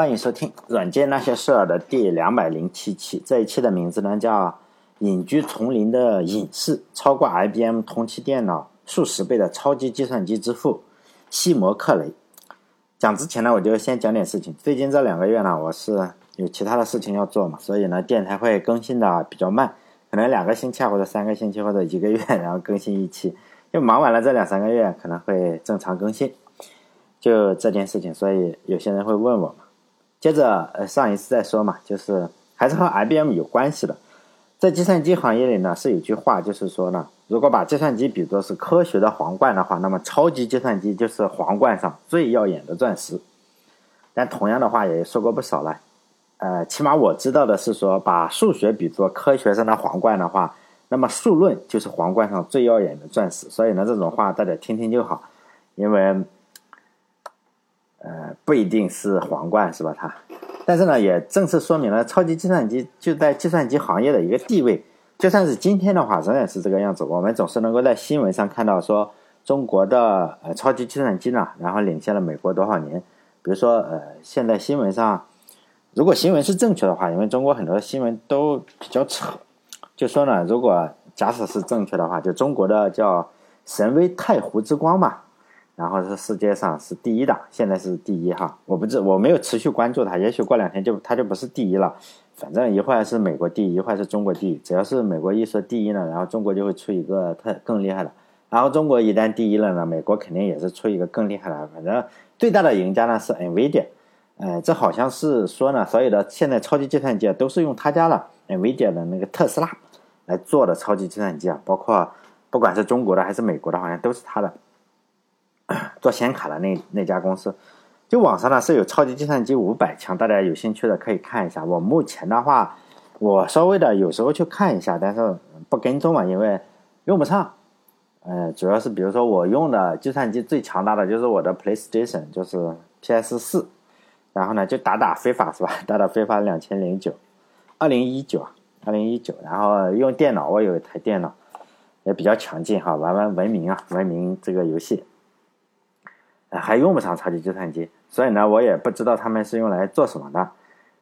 欢迎收听《软件那些事儿》的第两百零七期。这一期的名字呢叫《隐居丛林的隐士：超过 IBM 同期电脑数十倍的超级计算机之父西摩克雷》。讲之前呢，我就先讲点事情。最近这两个月呢，我是有其他的事情要做嘛，所以呢，电台会更新的比较慢，可能两个星期或者三个星期或者一个月，然后更新一期。就忙完了这两三个月，可能会正常更新。就这件事情，所以有些人会问我嘛。接着，呃，上一次再说嘛，就是还是和 IBM 有关系的。在计算机行业里呢，是有句话，就是说呢，如果把计算机比作是科学的皇冠的话，那么超级计算机就是皇冠上最耀眼的钻石。但同样的话也说过不少了，呃，起码我知道的是说，把数学比作科学上的皇冠的话，那么数论就是皇冠上最耀眼的钻石。所以呢，这种话大家听听就好，因为。呃，不一定是皇冠是吧？它，但是呢，也正是说明了超级计算机就在计算机行业的一个地位。就算是今天的话，仍然是这个样子。我们总是能够在新闻上看到说，中国的呃超级计算机呢，然后领先了美国多少年？比如说，呃，现在新闻上，如果新闻是正确的话，因为中国很多新闻都比较扯，就说呢，如果假使是正确的话，就中国的叫神威太湖之光嘛。然后是世界上是第一的，现在是第一哈，我不知我没有持续关注它，也许过两天就它就不是第一了。反正一会儿是美国第一，一会儿是中国第一。只要是美国一说第一呢，然后中国就会出一个特更厉害的。然后中国一旦第一了呢，美国肯定也是出一个更厉害的。反正最大的赢家呢是 NVIDIA，呃，这好像是说呢，所有的现在超级计算机都是用他家的 NVIDIA 的那个特斯拉来做的超级计算机啊，包括不管是中国的还是美国的，好像都是他的。做显卡的那那家公司，就网上呢是有超级计算机五百强，大家有兴趣的可以看一下。我目前的话，我稍微的有时候去看一下，但是不跟踪嘛，因为用不上。呃，主要是比如说我用的计算机最强大的就是我的 PlayStation，就是 PS 四，然后呢就打打非法是吧？打打非法两千零九，二零一九啊，二零一九，然后用电脑，我有一台电脑也比较强劲哈，玩玩文明啊，文明这个游戏。还用不上超级计算机，所以呢，我也不知道他们是用来做什么的。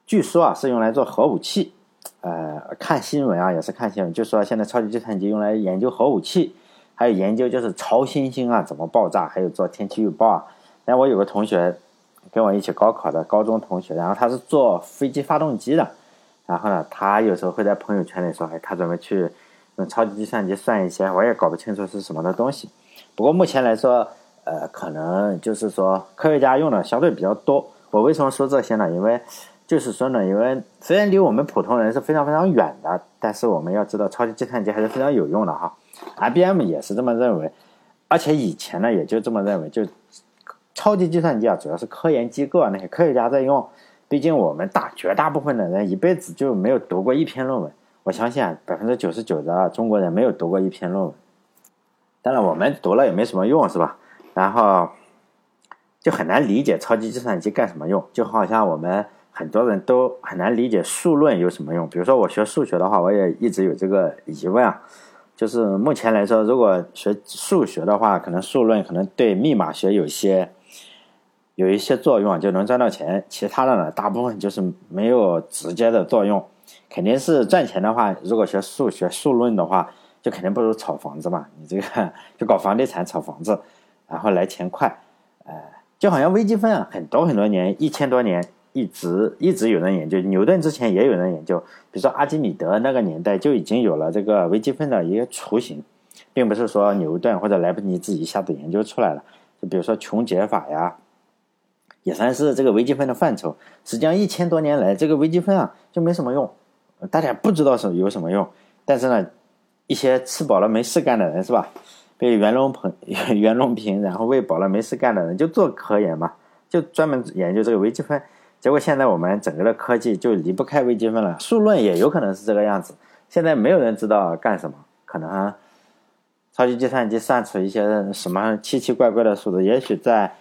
据说啊，是用来做核武器。呃，看新闻啊，也是看新闻，就说现在超级计算机用来研究核武器，还有研究就是超新星啊怎么爆炸，还有做天气预报啊。那我有个同学跟我一起高考的高中同学，然后他是做飞机发动机的，然后呢，他有时候会在朋友圈里说，哎，他准备去用超级计算机算一些，我也搞不清楚是什么的东西。不过目前来说。呃，可能就是说科学家用的相对比较多。我为什么说这些呢？因为就是说呢，因为虽然离我们普通人是非常非常远的，但是我们要知道，超级计算机还是非常有用的哈。IBM 也是这么认为，而且以前呢也就这么认为，就超级计算机啊，主要是科研机构啊那些科学家在用。毕竟我们大绝大部分的人一辈子就没有读过一篇论文，我相信啊，百分之九十九的中国人没有读过一篇论文。当然，我们读了也没什么用，是吧？然后就很难理解超级计算机干什么用，就好像我们很多人都很难理解数论有什么用。比如说我学数学的话，我也一直有这个疑问啊。就是目前来说，如果学数学的话，可能数论可能对密码学有些有一些作用，就能赚到钱。其他的呢，大部分就是没有直接的作用。肯定是赚钱的话，如果学数学数论的话，就肯定不如炒房子嘛。你这个 就搞房地产炒房子。然后来钱快，呃，就好像微积分啊，很多很多年，一千多年，一直一直有人研究。牛顿之前也有人研究，比如说阿基米德那个年代就已经有了这个微积分的一个雏形，并不是说牛顿或者莱布尼兹一下子研究出来了。就比如说穷解法呀，也算是这个微积分的范畴。实际上一千多年来，这个微积分啊就没什么用，大家不知道是有什么用。但是呢，一些吃饱了没事干的人是吧？被袁隆平、袁隆平，然后喂饱了没事干的人就做科研嘛，就专门研究这个微积分。结果现在我们整个的科技就离不开微积分了。数论也有可能是这个样子。现在没有人知道干什么，可能超级计算机算出一些什么奇奇怪怪的数字，也许在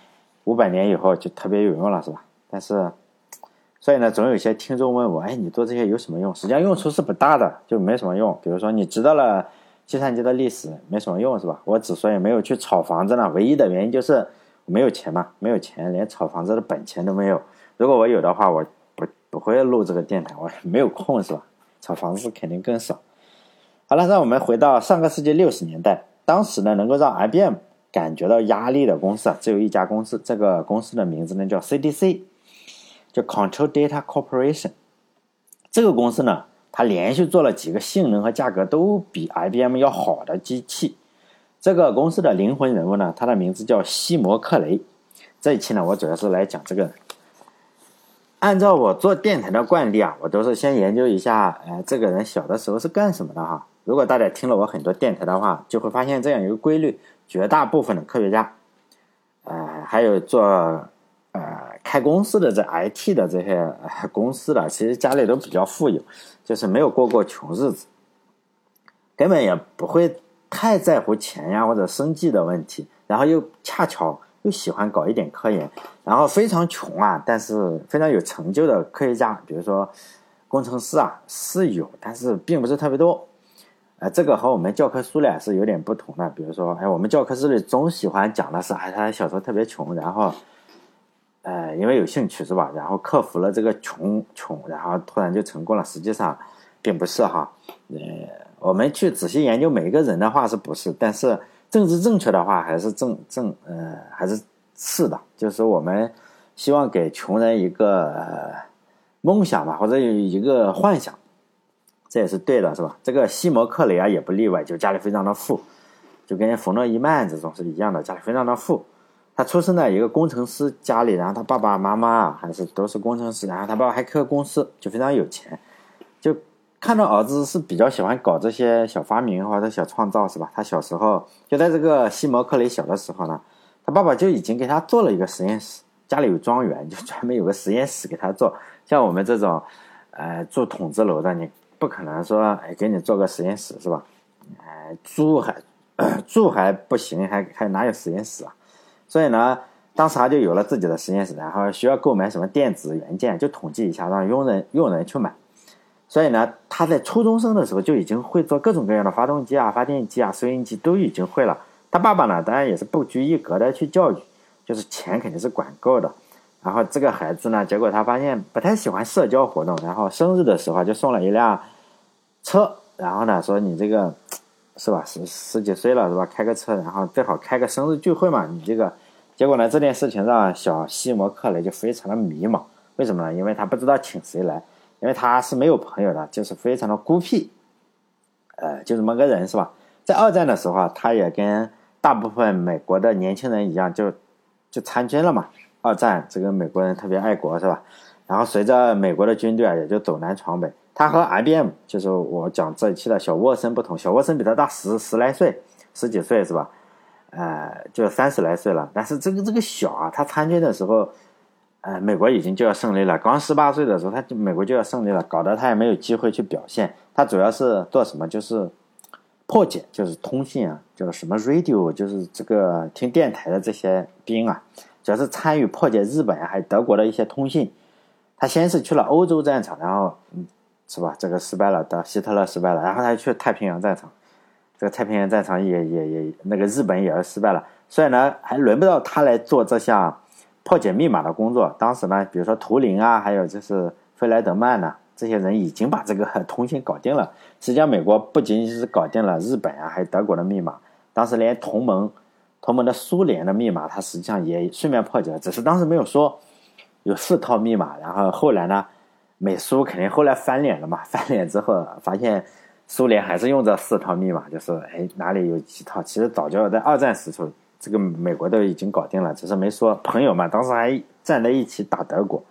五百年以后就特别有用了，是吧？但是，所以呢，总有些听众问我：“哎，你做这些有什么用？”实际上用处是不大的，就没什么用。比如说，你知道了。计算机的历史没什么用是吧？我之所以没有去炒房子呢，唯一的原因就是没有钱嘛，没有钱，连炒房子的本钱都没有。如果我有的话，我不不会录这个电台，我没有空是吧？炒房子肯定更少。好了，让我们回到上个世纪六十年代，当时呢，能够让 IBM 感觉到压力的公司啊，只有一家公司，这个公司的名字呢叫 CDC，叫 Control Data Corporation。这个公司呢，它连续做了几个性能和价格都比 IBM 要好的机器。这个公司的灵魂人物呢，他的名字叫西摩克雷。这一期呢，我主要是来讲这个。按照我做电台的惯例啊，我都是先研究一下，呃，这个人小的时候是干什么的哈。如果大家听了我很多电台的话，就会发现这样一个规律：绝大部分的科学家，呃，还有做开公司的这 IT 的这些公司的，其实家里都比较富有，就是没有过过穷日子，根本也不会太在乎钱呀或者生计的问题，然后又恰巧。又喜欢搞一点科研，然后非常穷啊，但是非常有成就的科学家，比如说工程师啊是有，但是并不是特别多。呃，这个和我们教科书里是有点不同的。比如说，哎，我们教科书里总喜欢讲的是，哎，他小时候特别穷，然后，呃，因为有兴趣是吧？然后克服了这个穷穷，然后突然就成功了。实际上并不是哈。呃，我们去仔细研究每一个人的话是不是？但是。政治正确的话，还是正正呃，还是是的，就是我们希望给穷人一个梦想吧，或者有一个幻想，这也是对的，是吧？这个西摩克雷啊，也不例外，就家里非常的富，就跟冯诺依曼这种是一样的，家里非常的富。他出生在一个工程师家里，然后他爸爸妈妈还是都是工程师，然后他爸爸还开公司，就非常有钱，就。看到儿子是比较喜欢搞这些小发明或者小创造，是吧？他小时候就在这个西摩克雷小的时候呢，他爸爸就已经给他做了一个实验室，家里有庄园，就专门有个实验室给他做。像我们这种，呃，住筒子楼的，你不可能说，哎，给你做个实验室，是吧？哎，住还 住还不行，还还哪有实验室啊？所以呢，当时他就有了自己的实验室，然后需要购买什么电子元件，就统计一下，让佣人佣人去买。所以呢，他在初中生的时候就已经会做各种各样的发动机啊、发电机啊、收音机都已经会了。他爸爸呢，当然也是不拘一格的去教育，就是钱肯定是管够的。然后这个孩子呢，结果他发现不太喜欢社交活动，然后生日的时候就送了一辆车，然后呢说你这个是吧，十十几岁了是吧，开个车，然后最好开个生日聚会嘛。你这个结果呢，这件事情让小西摩克雷就非常的迷茫，为什么呢？因为他不知道请谁来。因为他是没有朋友的，就是非常的孤僻，呃，就这么个人是吧？在二战的时候啊，他也跟大部分美国的年轻人一样，就就参军了嘛。二战这个美国人特别爱国是吧？然后随着美国的军队啊，也就走南闯北。他和 IBM 就是我讲这一期的小沃森不同，小沃森比他大十十来岁，十几岁是吧？呃，就三十来岁了。但是这个这个小啊，他参军的时候。呃，美国已经就要胜利了。刚十八岁的时候，他就美国就要胜利了，搞得他也没有机会去表现。他主要是做什么？就是破解，就是通信啊，叫什么 radio，就是这个听电台的这些兵啊，主要是参与破解日本还有德国的一些通信。他先是去了欧洲战场，然后嗯，是吧？这个失败了，到希特勒失败了，然后他去太平洋战场，这个太平洋战场也也也那个日本也是失败了，所以呢，还轮不到他来做这项。破解密码的工作，当时呢，比如说图灵啊，还有就是费莱德曼呢，这些人已经把这个 通信搞定了。实际上，美国不仅仅是搞定了日本啊，还有德国的密码，当时连同盟、同盟的苏联的密码，他实际上也顺便破解了，只是当时没有说有四套密码。然后后来呢，美苏肯定后来翻脸了嘛，翻脸之后发现苏联还是用这四套密码，就是哎哪里有几套，其实早就在二战时候。这个美国都已经搞定了，只是没说朋友嘛。当时还站在一起打德国。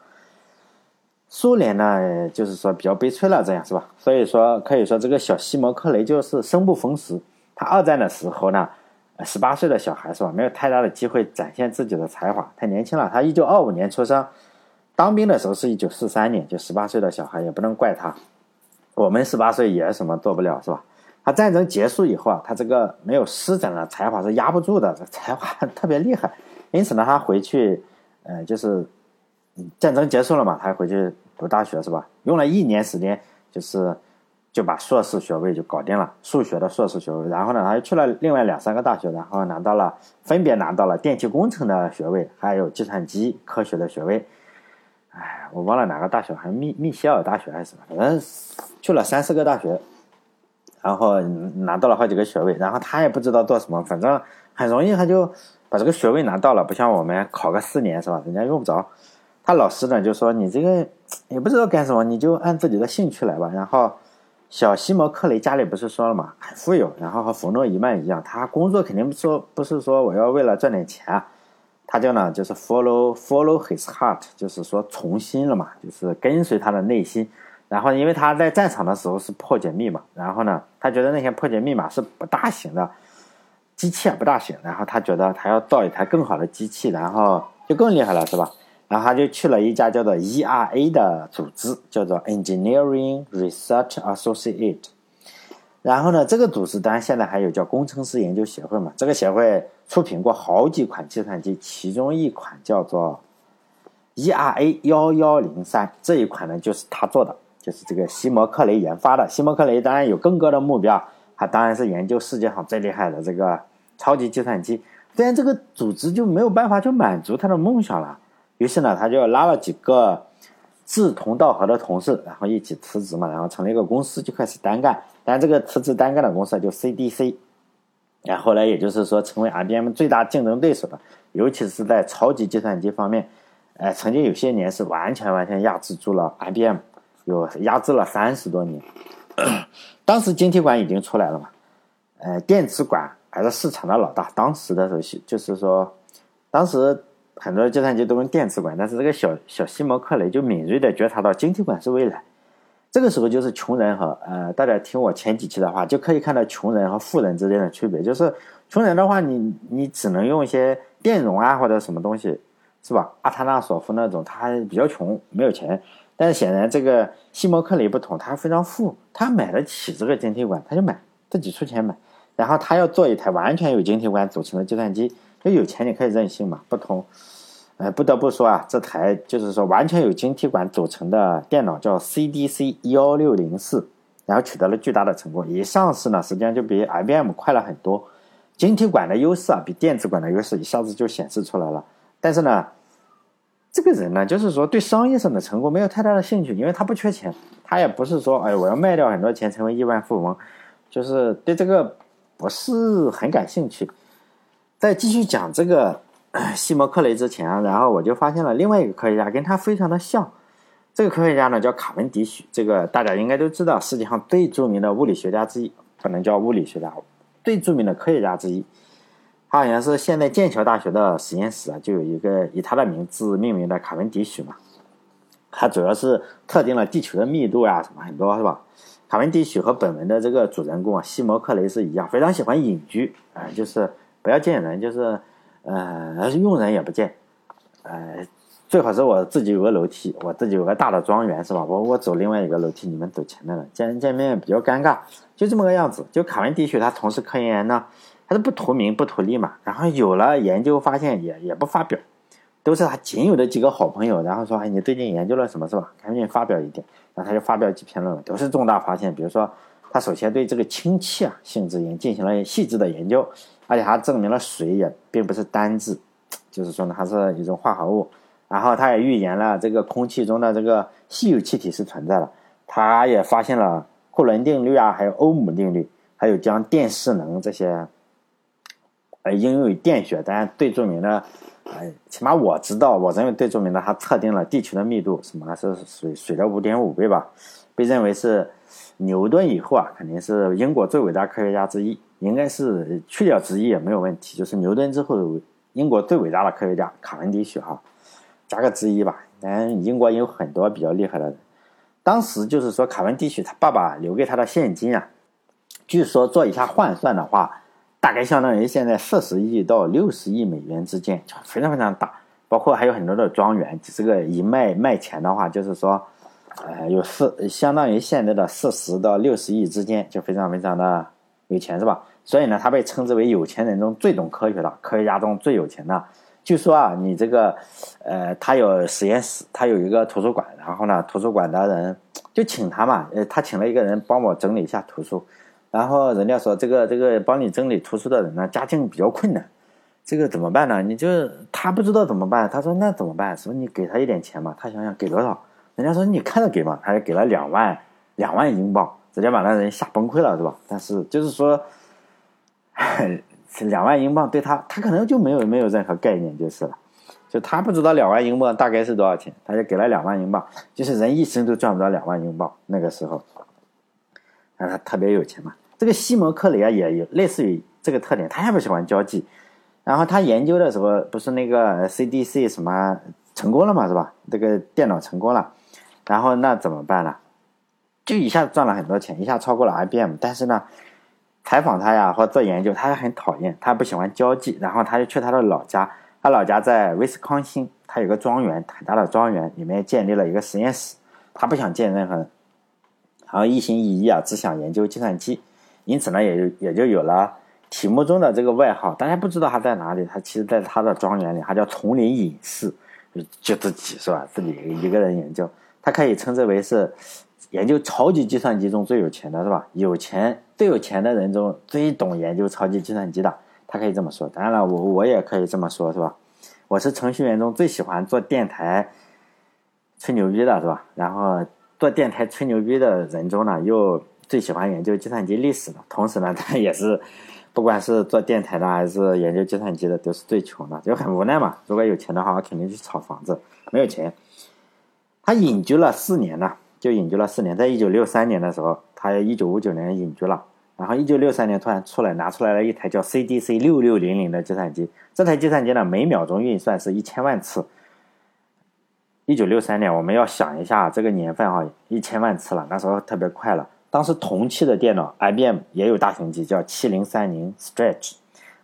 苏联呢，就是说比较悲催了，这样是吧？所以说可以说这个小西摩克雷就是生不逢时。他二战的时候呢，十八岁的小孩是吧？没有太大的机会展现自己的才华，太年轻了。他一九二五年出生，当兵的时候是一九四三年，就十八岁的小孩也不能怪他。我们十八岁也什么做不了，是吧？他战争结束以后啊，他这个没有施展的才华是压不住的，这才华特别厉害。因此呢，他回去，呃，就是战争结束了嘛，他回去读大学是吧？用了一年时间，就是就把硕士学位就搞定了，数学的硕士学位。然后呢，他又去了另外两三个大学，然后拿到了分别拿到了电气工程的学位，还有计算机科学的学位。哎，我忘了哪个大学，还密密歇尔大学还是什么，反正去了三四个大学，然后拿到了好几个学位，然后他也不知道做什么，反正很容易他就把这个学位拿到了，不像我们考个四年是吧？人家用不着。他老师呢就说你这个也不知道干什么，你就按自己的兴趣来吧。然后。小西摩克雷家里不是说了嘛，很富有，然后和弗诺伊曼一样，他工作肯定说不是说我要为了赚点钱，他就呢就是 follow follow his heart，就是说从心了嘛，就是跟随他的内心。然后因为他在战场的时候是破解密码，然后呢他觉得那些破解密码是不大行的，机器啊不大行，然后他觉得他要造一台更好的机器，然后就更厉害了，是吧？然后他就去了一家叫做 ERA 的组织，叫做 Engineering Research Associate。然后呢，这个组织当然现在还有叫工程师研究协会嘛。这个协会出品过好几款计算机，其中一款叫做 ERA 幺幺零三，这一款呢就是他做的，就是这个西摩克雷研发的。西摩克雷当然有更高的目标，他当然是研究世界上最厉害的这个超级计算机。但这个组织就没有办法去满足他的梦想了。于是呢，他就拉了几个志同道合的同事，然后一起辞职嘛，然后成立一个公司，就开始单干。但这个辞职单干的公司就 CDC，然后来也就是说成为 IBM 最大竞争对手的，尤其是在超级计算机方面，呃，曾经有些年是完全完全压制住了 IBM，有压制了三十多年。当时晶体管已经出来了嘛，呃，电子管还是市场的老大。当时的时候，就是说，当时。很多计算机都用电子管，但是这个小小西摩克雷就敏锐的觉察到晶体管是未来。这个时候就是穷人和呃，大家听我前几期的话，就可以看到穷人和富人之间的区别。就是穷人的话，你你只能用一些电容啊或者什么东西，是吧？阿塔纳索夫那种，他还比较穷，没有钱。但是显然这个西摩克雷不同，他非常富，他买得起这个晶体管，他就买，自己出钱买。然后他要做一台完全由晶体管组成的计算机。就有钱你可以任性嘛，不同，呃，不得不说啊，这台就是说完全由晶体管组成的电脑叫 CDC 幺六零四，然后取得了巨大的成功。一上市呢，实际上就比 IBM 快了很多。晶体管的优势啊，比电子管的优势一下子就显示出来了。但是呢，这个人呢，就是说对商业上的成功没有太大的兴趣，因为他不缺钱，他也不是说哎我要卖掉很多钱成为亿万富翁，就是对这个不是很感兴趣。再继续讲这个西摩克雷之前，然后我就发现了另外一个科学家跟他非常的像。这个科学家呢叫卡文迪许，这个大家应该都知道，世界上最著名的物理学家之一，不能叫物理学家，最著名的科学家之一。他好像是现在剑桥大学的实验室啊，就有一个以他的名字命名的卡文迪许嘛。他主要是特定了地球的密度啊，什么很多是吧？卡文迪许和本文的这个主人公啊西摩克雷是一样，非常喜欢隐居啊，就是。不要见人，就是，呃，用人也不见，呃，最好是我自己有个楼梯，我自己有个大的庄园，是吧？我我走另外一个楼梯，你们走前面的，见人见面比较尴尬，就这么个样子。就卡文迪许他从事科研呢，他是不图名不图利嘛，然后有了研究发现也也不发表，都是他仅有的几个好朋友，然后说，哎，你最近研究了什么是吧？赶紧发表一点，然后他就发表几篇论文，都是重大发现，比如说他首先对这个氢气啊性质也进行了细致的研究。而且还证明了水也并不是单质，就是说呢，它是一种化合物。然后他也预言了这个空气中的这个稀有气体是存在的。他也发现了库伦定律啊，还有欧姆定律，还有将电势能这些呃应用于电学。当然最著名的，呃，起码我知道，我认为最著名的，他测定了地球的密度，什么是水水的五点五倍吧，被认为是牛顿以后啊，肯定是英国最伟大科学家之一。应该是去掉之一也没有问题，就是牛顿之后，英国最伟大的科学家卡文迪许哈，加个之一吧。但英国也有很多比较厉害的人。当时就是说，卡文迪许他爸爸留给他的现金啊，据说做一下换算的话，大概相当于现在四十亿到六十亿美元之间，就非常非常大。包括还有很多的庄园，这个一卖卖钱的话，就是说，呃，有四相当于现在的四十到六十亿之间，就非常非常的。有钱是吧？所以呢，他被称之为有钱人中最懂科学的科学家中最有钱的。据说啊，你这个，呃，他有实验室，他有一个图书馆，然后呢，图书馆的人就请他嘛，呃，他请了一个人帮我整理一下图书，然后人家说这个这个帮你整理图书的人呢，家境比较困难，这个怎么办呢？你就他不知道怎么办，他说那怎么办？说你给他一点钱嘛，他想想给多少？人家说你看着给嘛，他就给了两万两万英镑，直接把那人吓崩溃了，是吧？但是就是说，两万英镑对他，他可能就没有没有任何概念就是了，就他不知道两万英镑大概是多少钱，他就给了两万英镑，就是人一生都赚不到两万英镑那个时候，他特别有钱嘛。这个西蒙克雷啊，也有类似于这个特点，他也不喜欢交际。然后他研究的时候，不是那个 CDC 什么成功了嘛，是吧？这个电脑成功了，然后那怎么办呢？就一下子赚了很多钱，一下超过了 IBM。但是呢，采访他呀，或做研究，他很讨厌，他不喜欢交际。然后他就去他的老家，他老家在威斯康星，他有个庄园，很大的庄园，里面建立了一个实验室。他不想见任何人，然后一心一意啊，只想研究计算机。因此呢，也就也就有了。题目中的这个外号，大家不知道他在哪里。他其实在他的庄园里，他叫丛林隐士，就自己是吧？自己一个人研究。他可以称之为是研究超级计算机中最有钱的，是吧？有钱最有钱的人中最懂研究超级计算机的，他可以这么说。当然了，我我也可以这么说，是吧？我是程序员中最喜欢做电台吹牛逼的，是吧？然后做电台吹牛逼的人中呢，又最喜欢研究计算机历史的。同时呢，他也是。不管是做电台的还是研究计算机的，都是最穷的，就很无奈嘛。如果有钱的话，我肯定去炒房子。没有钱，他隐居了四年呢，就隐居了四年。在一九六三年的时候，他一九五九年隐居了，然后一九六三年突然出来拿出来了一台叫 CDC 六六零零的计算机。这台计算机呢，每秒钟运算是一千万次。一九六三年，我们要想一下这个年份哈，一千万次了，那时候特别快了。当时同期的电脑，IBM 也有大型机，叫七零三零 Stretch，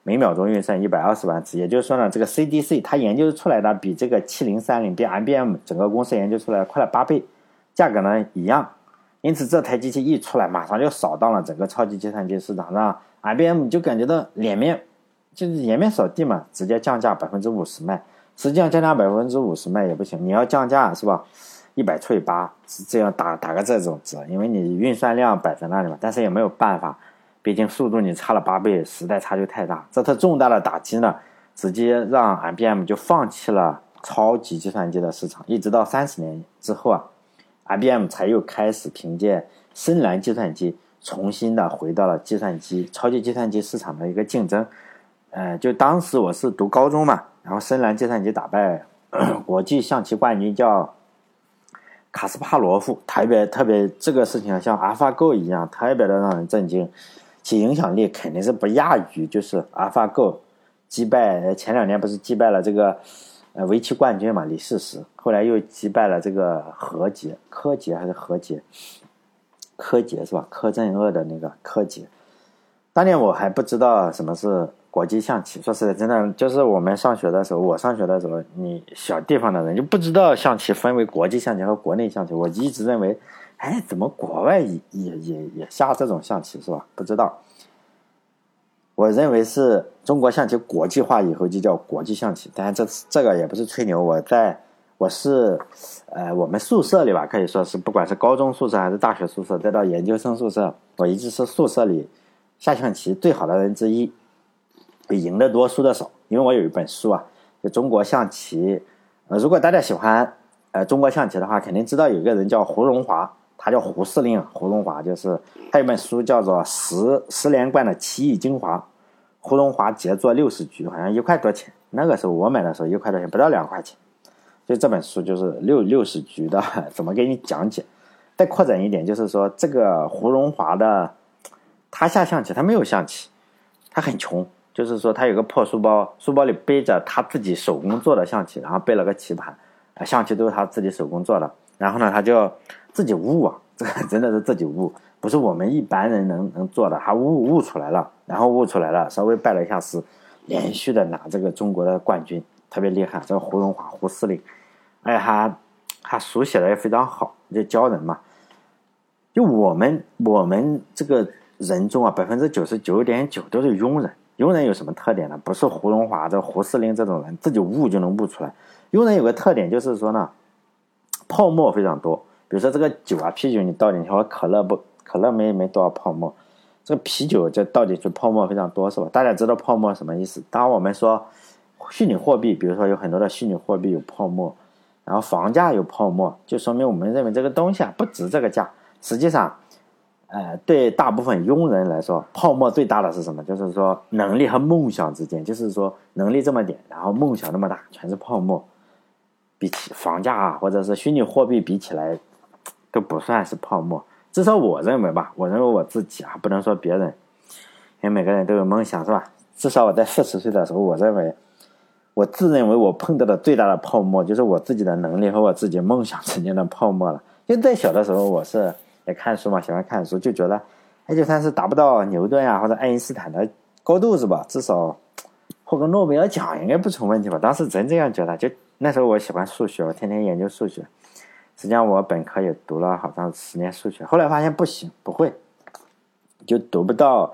每秒钟运算一百二十万次。也就是说呢，这个 CDC 它研究出来的比这个七零三零比 IBM 整个公司研究出来快了八倍，价格呢一样。因此这台机器一出来，马上就扫荡了整个超级计算机市场，让 IBM 就感觉到脸面就是颜面扫地嘛，直接降价百分之五十卖。实际上降价百分之五十卖也不行，你要降价是吧？一百除以八是这样打打个这种折，因为你运算量摆在那里嘛，但是也没有办法，毕竟速度你差了八倍，时代差距太大。这次重大的打击呢，直接让 IBM 就放弃了超级计算机的市场，一直到三十年之后啊，IBM 才又开始凭借深蓝计算机重新的回到了计算机超级计算机市场的一个竞争。呃，就当时我是读高中嘛，然后深蓝计算机打败 国际象棋冠军叫。卡斯帕罗夫特别特别这个事情像 AlphaGo 一样，特别的让人震惊，其影响力肯定是不亚于就是 AlphaGo 击败前两年不是击败了这个呃围棋冠军嘛李世石，后来又击败了这个何洁柯洁还是何洁柯洁是吧？柯震恶的那个柯洁，当年我还不知道什么是。国际象棋，说实在，真的就是我们上学的时候，我上学的时候，你小地方的人就不知道象棋分为国际象棋和国内象棋。我一直认为，哎，怎么国外也也也也下这种象棋是吧？不知道。我认为是中国象棋国际化以后就叫国际象棋，当然这这个也不是吹牛。我在我是呃我们宿舍里吧，可以说是不管是高中宿舍还是大学宿舍，再到研究生宿舍，我一直是宿舍里下象棋最好的人之一。赢的多，输的少。因为我有一本书啊，就中国象棋。呃，如果大家喜欢呃中国象棋的话，肯定知道有一个人叫胡荣华，他叫胡司令。胡荣华就是他有本书叫做《十十连冠的棋艺精华》，胡荣华杰作六十局，好像一块多钱。那个时候我买的时候一块多钱，不到两块钱。就这本书就是六六十局的，怎么给你讲解？再扩展一点，就是说这个胡荣华的，他下象棋，他没有象棋，他很穷。就是说，他有个破书包，书包里背着他自己手工做的象棋，然后背了个棋盘，象棋都是他自己手工做的。然后呢，他就自己悟啊，这个真的是自己悟，不是我们一般人能能做的。他悟悟出来了，然后悟出来了，稍微拜了一下师，连续的拿这个中国的冠军，特别厉害。这个胡荣华胡司令，哎，他他书写的也非常好，就教人嘛。就我们我们这个人中啊，百分之九十九点九都是庸人。庸人有什么特点呢？不是胡荣华、这胡司令这种人自己悟就能悟出来。庸人有个特点就是说呢，泡沫非常多。比如说这个酒啊，啤酒你倒进去，或可乐不，可乐没没多少泡沫。这个啤酒这到底是泡沫非常多，是吧？大家知道泡沫什么意思？当我们说虚拟货币，比如说有很多的虚拟货币有泡沫，然后房价有泡沫，就说明我们认为这个东西啊不值这个价。实际上，呃，对大部分庸人来说，泡沫最大的是什么？就是说能力和梦想之间，就是说能力这么点，然后梦想那么大，全是泡沫。比起房价啊，或者是虚拟货币比起来，都不算是泡沫。至少我认为吧，我认为我自己啊，不能说别人，因为每个人都有梦想，是吧？至少我在四十岁的时候，我认为，我自认为我碰到的最大的泡沫，就是我自己的能力和我自己梦想之间的泡沫了。因为在小的时候，我是也看书嘛，喜欢看书，就觉得，哎，就算是达不到牛顿啊或者爱因斯坦的高度，是吧？至少获个诺贝尔奖应该不成问题吧？当时真这样觉得，就。那时候我喜欢数学，我天天研究数学。实际上我本科也读了好像十年数学，后来发现不行，不会，就读不到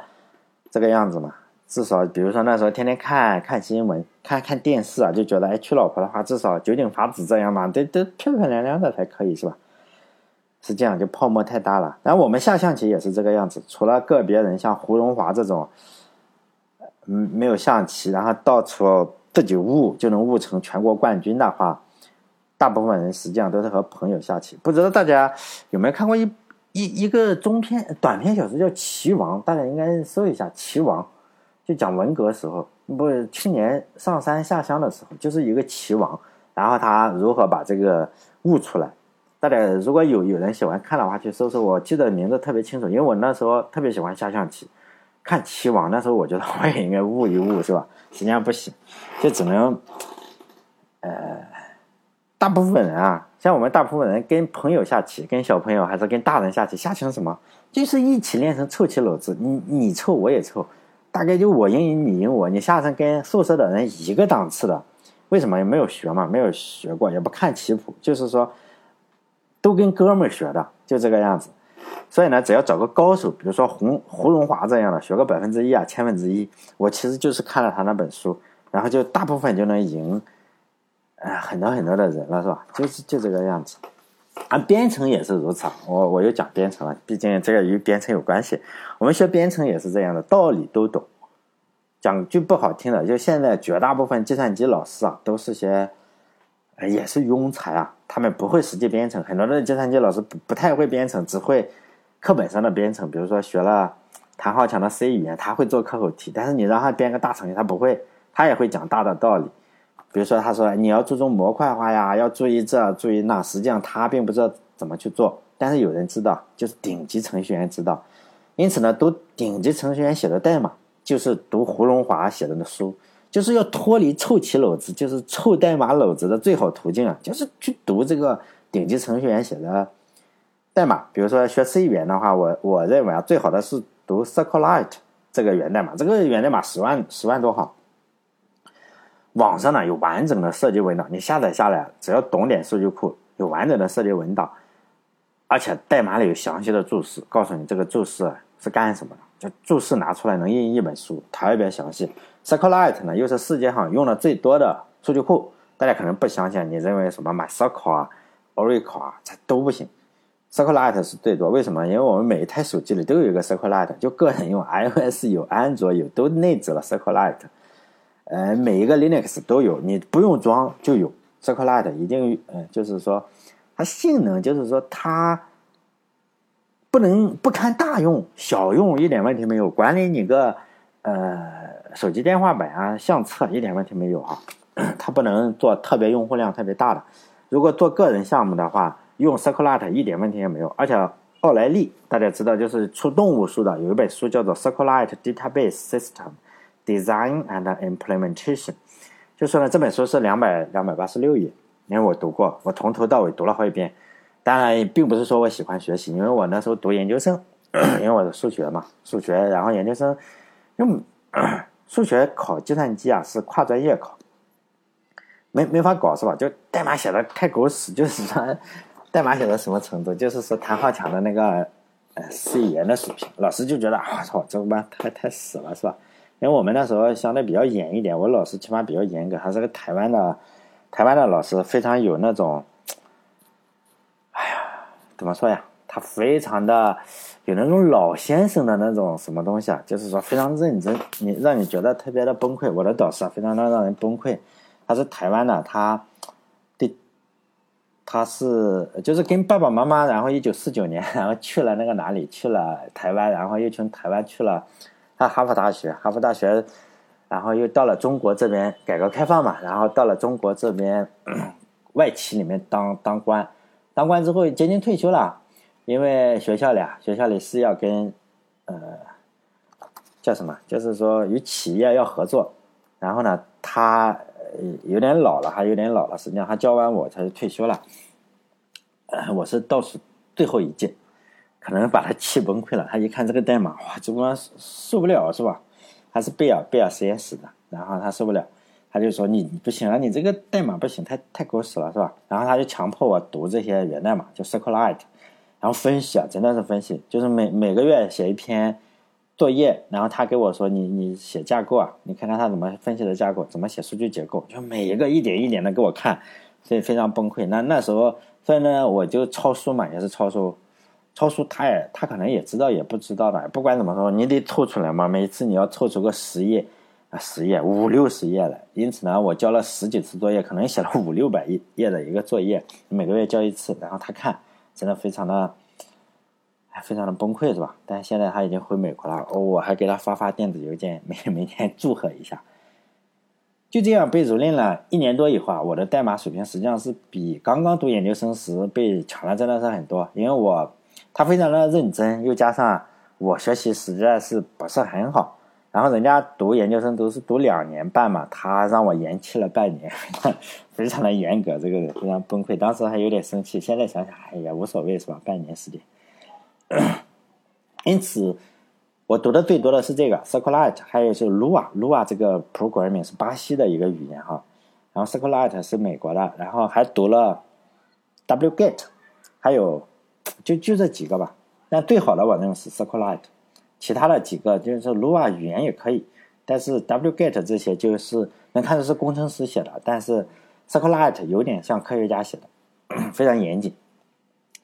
这个样子嘛。至少比如说那时候天天看看新闻、看看电视啊，就觉得哎娶老婆的话，至少九井法子这样嘛，得得漂漂亮亮的才可以是吧？是这样，就泡沫太大了。然后我们下象棋也是这个样子，除了个别人像胡荣华这种，嗯，没有象棋，然后到处。自己悟就能悟成全国冠军的话，大部分人实际上都是和朋友下棋。不知道大家有没有看过一一一个中篇短篇小说叫《棋王》，大家应该搜一下《棋王》，就讲文革时候，不去年上山下乡的时候，就是一个棋王，然后他如何把这个悟出来。大家如果有有人喜欢看的话，去搜搜。我记得名字特别清楚，因为我那时候特别喜欢下象棋。看棋王那时候，我觉得我也应该悟一悟，是吧？实际上不行，就只能，呃，大部分人啊，像我们大部分人跟朋友下棋，跟小朋友还是跟大人下棋，下成什么？就是一起练成凑齐篓子，你你凑我也凑，大概就我赢你你赢我，你下成跟宿舍的人一个档次的。为什么？也没有学嘛，没有学过，也不看棋谱，就是说，都跟哥们学的，就这个样子。所以呢，只要找个高手，比如说胡胡荣华这样的，学个百分之一啊、千分之一，我其实就是看了他那本书，然后就大部分就能赢，呃，很多很多的人了，是吧？就是就这个样子。啊，编程也是如此。我我又讲编程了，毕竟这个与编程有关系。我们学编程也是这样的，道理都懂。讲句不好听的，就现在绝大部分计算机老师啊，都是些，也是庸才啊。他们不会实际编程，很多的计算机老师不不太会编程，只会课本上的编程。比如说学了谭浩强的 C 语言，他会做课后题，但是你让他编个大程序，他不会，他也会讲大的道理。比如说他说你要注重模块化呀，要注意这注意那，实际上他并不知道怎么去做，但是有人知道，就是顶级程序员知道。因此呢，读顶级程序员写的代码，就是读胡荣华写的那书。就是要脱离凑齐篓子，就是凑代码篓子的最好途径啊，就是去读这个顶级程序员写的代码。比如说学 C 语言的话，我我认为啊，最好的是读 SQLite 这个源代码，这个源代码十万十万多行。网上呢有完整的设计文档，你下载下来，只要懂点数据库，有完整的设计文档，而且代码里有详细的注释，告诉你这个注释是干什么的。就注释拿出来能印一本书，特别详细。SQLite 呢，又是世界上用的最多的数据库。大家可能不相信，你认为什么 MySQL 啊、Oracle 啊，这都不行。SQLite 是最多，为什么？因为我们每一台手机里都有一个 SQLite，就个人用 iOS 有，安卓有，都内置了 SQLite。呃，每一个 Linux 都有，你不用装就有 SQLite，一定，嗯，就是说它性能，就是说它。不能不堪大用，小用一点问题没有。管理你个呃手机电话本啊、相册一点问题没有啊。它不能做特别用户量特别大的。如果做个人项目的话，用 SQLite 一点问题也没有。而且奥莱利大家知道，就是出动物书的，有一本书叫做《SQLite Database System Design and Implementation》，就说呢这本书是两百两百八十六页，因为我读过，我从头到尾读了好几遍。当然，并不是说我喜欢学习，因为我那时候读研究生，因为我的数学嘛，数学，然后研究生用 数学考计算机啊，是跨专业考，没没法搞是吧？就代码写的太狗屎，就是说 代码写到什么程度，就是说谭浩强的那个呃 C 语言的水平，老师就觉得啊操，这班太太死了是吧？因为我们那时候相对比较严一点，我老师起码比较严格，还是个台湾的台湾的老师，非常有那种。哎呀怎么说呀？他非常的有那种老先生的那种什么东西啊，就是说非常认真，你让你觉得特别的崩溃。我的导师啊，非常的让人崩溃。他是台湾的，他对，他是就是跟爸爸妈妈，然后一九四九年，然后去了那个哪里，去了台湾，然后又从台湾去了他哈佛大学，哈佛大学，然后又到了中国这边，改革开放嘛，然后到了中国这边外企里面当当官，当官之后接近退休了，因为学校里啊，学校里是要跟呃叫什么，就是说与企业要合作，然后呢，他。有点老了，还有点老了。实际上，他教完我，他就退休了。我是倒数最后一届，可能把他气崩溃了。他一看这个代码，哇，这帮受不了是吧？他是贝尔贝尔实验室的，然后他受不了，他就说你不行啊，你这个代码不行，太太狗屎了是吧？然后他就强迫我读这些源代码，就 SQLite，然后分析啊，真的是分析，就是每每个月写一篇。作业，然后他给我说：“你你写架构啊，你看看他怎么分析的架构，怎么写数据结构，就每一个一点一点的给我看，所以非常崩溃。那那时候，所以呢，我就抄书嘛，也是抄书，抄书他也他可能也知道，也不知道的。不管怎么说，你得凑出来嘛。每次你要凑出个十页啊，十页五六十页来。因此呢，我交了十几次作业，可能写了 五六百页页的一个作业，每个月交一次，然后他看，真的非常的。”非常的崩溃是吧？但现在他已经回美国了，我还给他发发电子邮件，每每天祝贺一下。就这样被蹂躏了一年多以后啊，我的代码水平实际上是比刚刚读研究生时被强了，真的是很多。因为我他非常的认真，又加上我学习实在是不是很好，然后人家读研究生都是读两年半嘛，他让我延期了半年，非常的严格，这个人非常崩溃。当时还有点生气，现在想想，哎呀，无所谓是吧？半年时间。因此，我读的最多的是这个 SQLite，还有是 Lua，Lua 这个 programming 是巴西的一个语言哈，然后 SQLite 是美国的，然后还读了 wget，还有就就这几个吧。但最好的我认为是 SQLite，其他的几个就是 Lua 语言也可以，但是 wget 这些就是能看出是工程师写的，但是 SQLite 有点像科学家写的，非常严谨。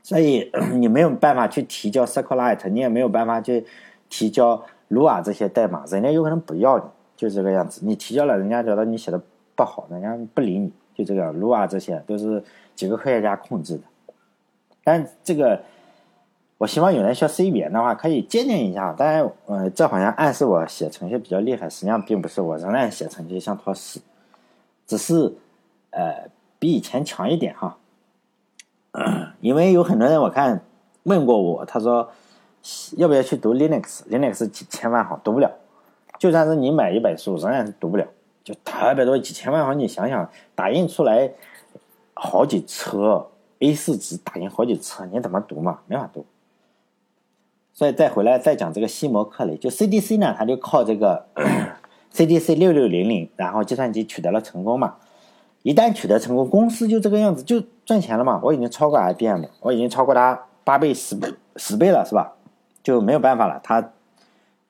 所以你没有办法去提交 SQLite，你也没有办法去提交 Lua 这些代码，人家有可能不要你，就这个样子。你提交了，人家觉得你写的不好，人家不理你，就这个 Lua 这些都是几个科学家控制的。但这个，我希望有人学 C 语言的话，可以借鉴一下。当然，呃，这好像暗示我写程序比较厉害，实际上并不是，我仍然写程序像坨屎，只是呃比以前强一点哈。因为有很多人我看问过我，他说要不要去读 Linux？Linux 几千万行读不了，就算是你买一本书，仍然是读不了，就特别多几千万行，你想想打印出来好几车 A4 纸，打印好几次，你怎么读嘛？没法读。所以再回来再讲这个西摩克雷，就 CDC 呢，他就靠这个 CDC 六六零零，然后计算机取得了成功嘛。一旦取得成功，公司就这个样子，就赚钱了嘛。我已经超过 IBM，我已经超过它八倍、十倍、十倍了，是吧？就没有办法了。他，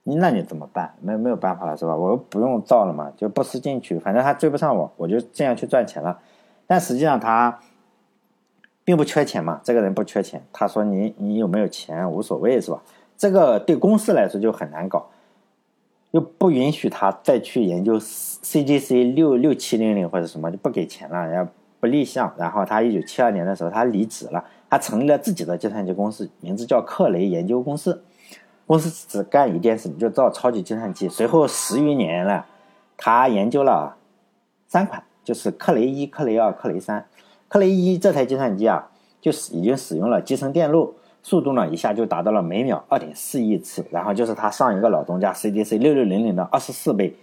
那你怎么办？没没有办法了，是吧？我又不用造了嘛，就不思进取，反正他追不上我，我就这样去赚钱了。但实际上他并不缺钱嘛，这个人不缺钱。他说你你有没有钱无所谓，是吧？这个对公司来说就很难搞。又不允许他再去研究 CGC 六六七零零或者什么，就不给钱了，然后不立项。然后他一九七二年的时候，他离职了，他成立了自己的计算机公司，名字叫克雷研究公司。公司只干一件事，就造超级计算机。随后十余年了，他研究了三款，就是克雷一、克雷二、克雷三。克雷一这台计算机啊，就是已经使用了集成电路。速度呢，一下就达到了每秒二点四亿次，然后就是他上一个老东家 CDC 六六零零的二十四倍，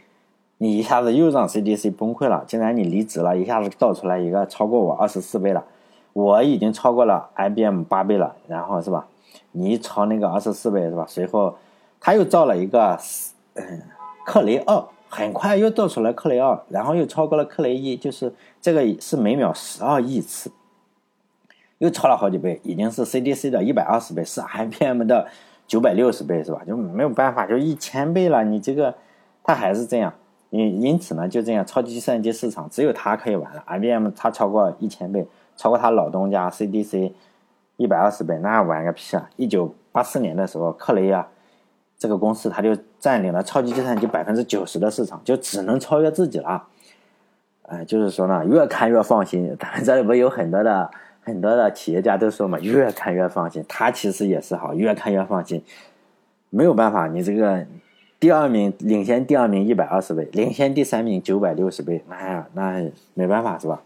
你一下子又让 CDC 崩溃了。既然你离职了，一下子造出来一个超过我二十四倍了，我已经超过了 IBM 八倍了，然后是吧？你超那个二十四倍是吧？随后他又造了一个嗯克雷二，很快又造出来克雷二，然后又超过了克雷一，就是这个是每秒十二亿次。又超了好几倍，已经是 CDC 的一百二十倍，是 IBM 的九百六十倍，是吧？就没有办法，就一千倍了。你这个，它还是这样。因因此呢，就这样，超级计算机市场只有它可以玩了。IBM 它超过一千倍，超过它老东家 CDC，一百二十倍，那玩个屁啊！一九八四年的时候，克雷啊这个公司它就占领了超级计算机百分之九十的市场，就只能超越自己了。哎，就是说呢，越看越放心。咱们这里不有很多的很多的企业家都说嘛，越看越放心。他其实也是好，越看越放心。没有办法，你这个。第二名领先第二名一百二十倍，领先第三名九百六十倍，哎呀，那没办法是吧？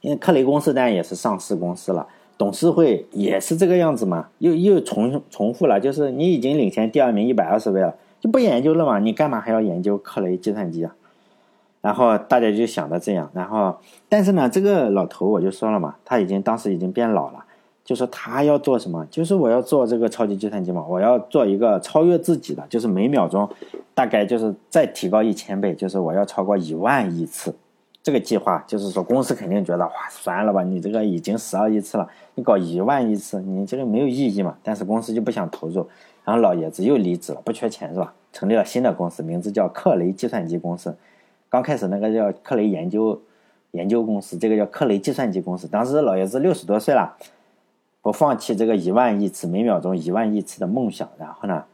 因为克雷公司当然也是上市公司了，董事会也是这个样子嘛，又又重重复了，就是你已经领先第二名一百二十倍了，就不研究了嘛？你干嘛还要研究克雷计算机啊？然后大家就想着这样，然后但是呢，这个老头我就说了嘛，他已经当时已经变老了。就说他要做什么？就是我要做这个超级计算机嘛，我要做一个超越自己的，就是每秒钟大概就是再提高一千倍，就是我要超过一万亿次。这个计划就是说，公司肯定觉得哇，算了吧，你这个已经十二亿次了，你搞一万亿次，你这个没有意义嘛。但是公司就不想投入，然后老爷子又离职了，不缺钱是吧？成立了新的公司，名字叫克雷计算机公司。刚开始那个叫克雷研究研究公司，这个叫克雷计算机公司。当时老爷子六十多岁了。不放弃这个一万亿次每秒钟一万亿次的梦想，然后呢？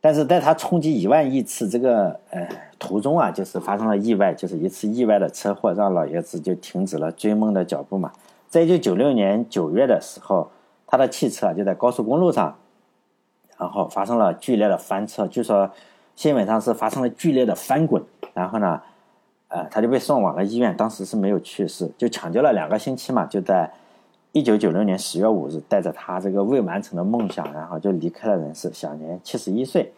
但是在他冲击一万亿次这个呃途中啊，就是发生了意外，就是一次意外的车祸，让老爷子就停止了追梦的脚步嘛。在一九九六年九月的时候，他的汽车就在高速公路上，然后发生了剧烈的翻车，据说新闻上是发生了剧烈的翻滚，然后呢，呃，他就被送往了医院，当时是没有去世，就抢救了两个星期嘛，就在。一九九六年十月五日，带着他这个未完成的梦想，然后就离开了人世，享年七十一岁。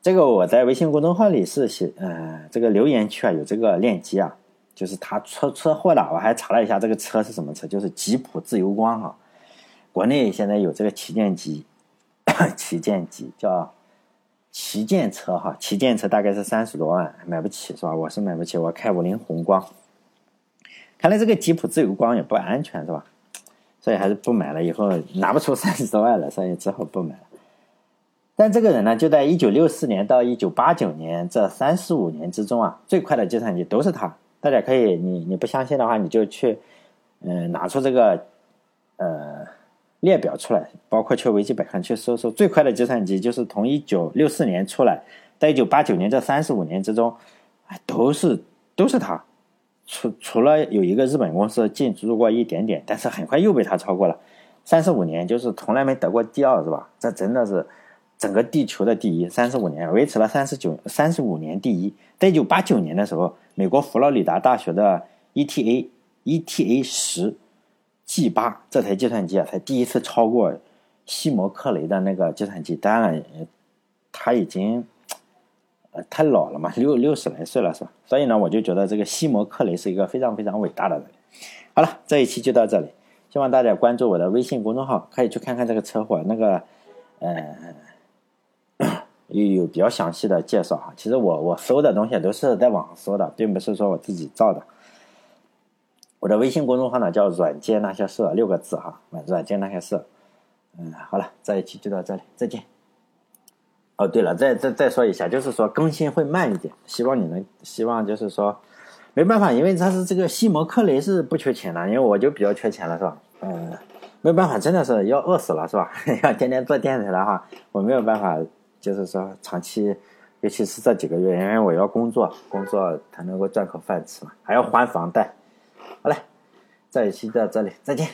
这个我在微信公众号里是写，呃，这个留言区啊有这个链接啊，就是他出车祸了，我还查了一下，这个车是什么车，就是吉普自由光哈。国内现在有这个旗舰机，旗舰机叫旗舰车哈，旗舰车大概是三十多万，买不起是吧？我是买不起，我开五菱宏光。看来这个吉普自由光也不安全是吧？所以还是不买了，以后拿不出三十多万了，所以只好不买了。但这个人呢，就在一九六四年到一九八九年这三十五年之中啊，最快的计算机都是他。大家可以，你你不相信的话，你就去，嗯，拿出这个呃列表出来，包括去维基百科去搜搜，最快的计算机就是从一九六四年出来在一九八九年这三十五年之中，都是都是他。除除了有一个日本公司进入过一点点，但是很快又被他超过了。三十五年就是从来没得过第二，是吧？这真的是整个地球的第一。三十五年维持了三十九三十五年第一。在一九八九年的时候，美国佛罗里达大学的 ETA ETA 十 G 八这台计算机啊，才第一次超过西摩克雷的那个计算机。当然，他已经。太老了嘛，六六十来岁了是吧？所以呢，我就觉得这个西摩克雷是一个非常非常伟大的人。好了，这一期就到这里，希望大家关注我的微信公众号，可以去看看这个车祸，那个呃有有比较详细的介绍哈。其实我我搜的东西都是在网上搜的，并不是说我自己造的。我的微信公众号呢叫“软件那些事”六个字哈，“软件那些事”。嗯，好了，这一期就到这里，再见。哦，对了，再再再说一下，就是说更新会慢一点，希望你能希望就是说，没办法，因为他是这个西摩克雷是不缺钱的，因为我就比较缺钱了，是吧？嗯，没办法，真的是要饿死了，是吧？要天天做电台的话，我没有办法，就是说长期，尤其是这几个月，因为我要工作，工作才能够赚口饭吃嘛，还要还房贷。好嘞，这一期到这里，再见。